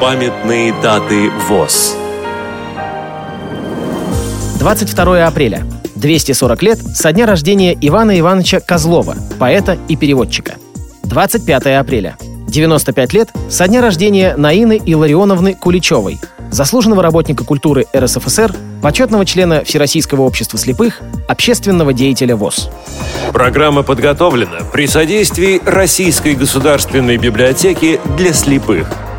Памятные даты ВОЗ. 22 апреля. 240 лет со дня рождения Ивана Ивановича Козлова, поэта и переводчика. 25 апреля. 95 лет со дня рождения Наины Илларионовны Куличевой, заслуженного работника культуры РСФСР, почетного члена Всероссийского общества слепых, общественного деятеля ВОЗ. Программа подготовлена при содействии Российской государственной библиотеки для слепых –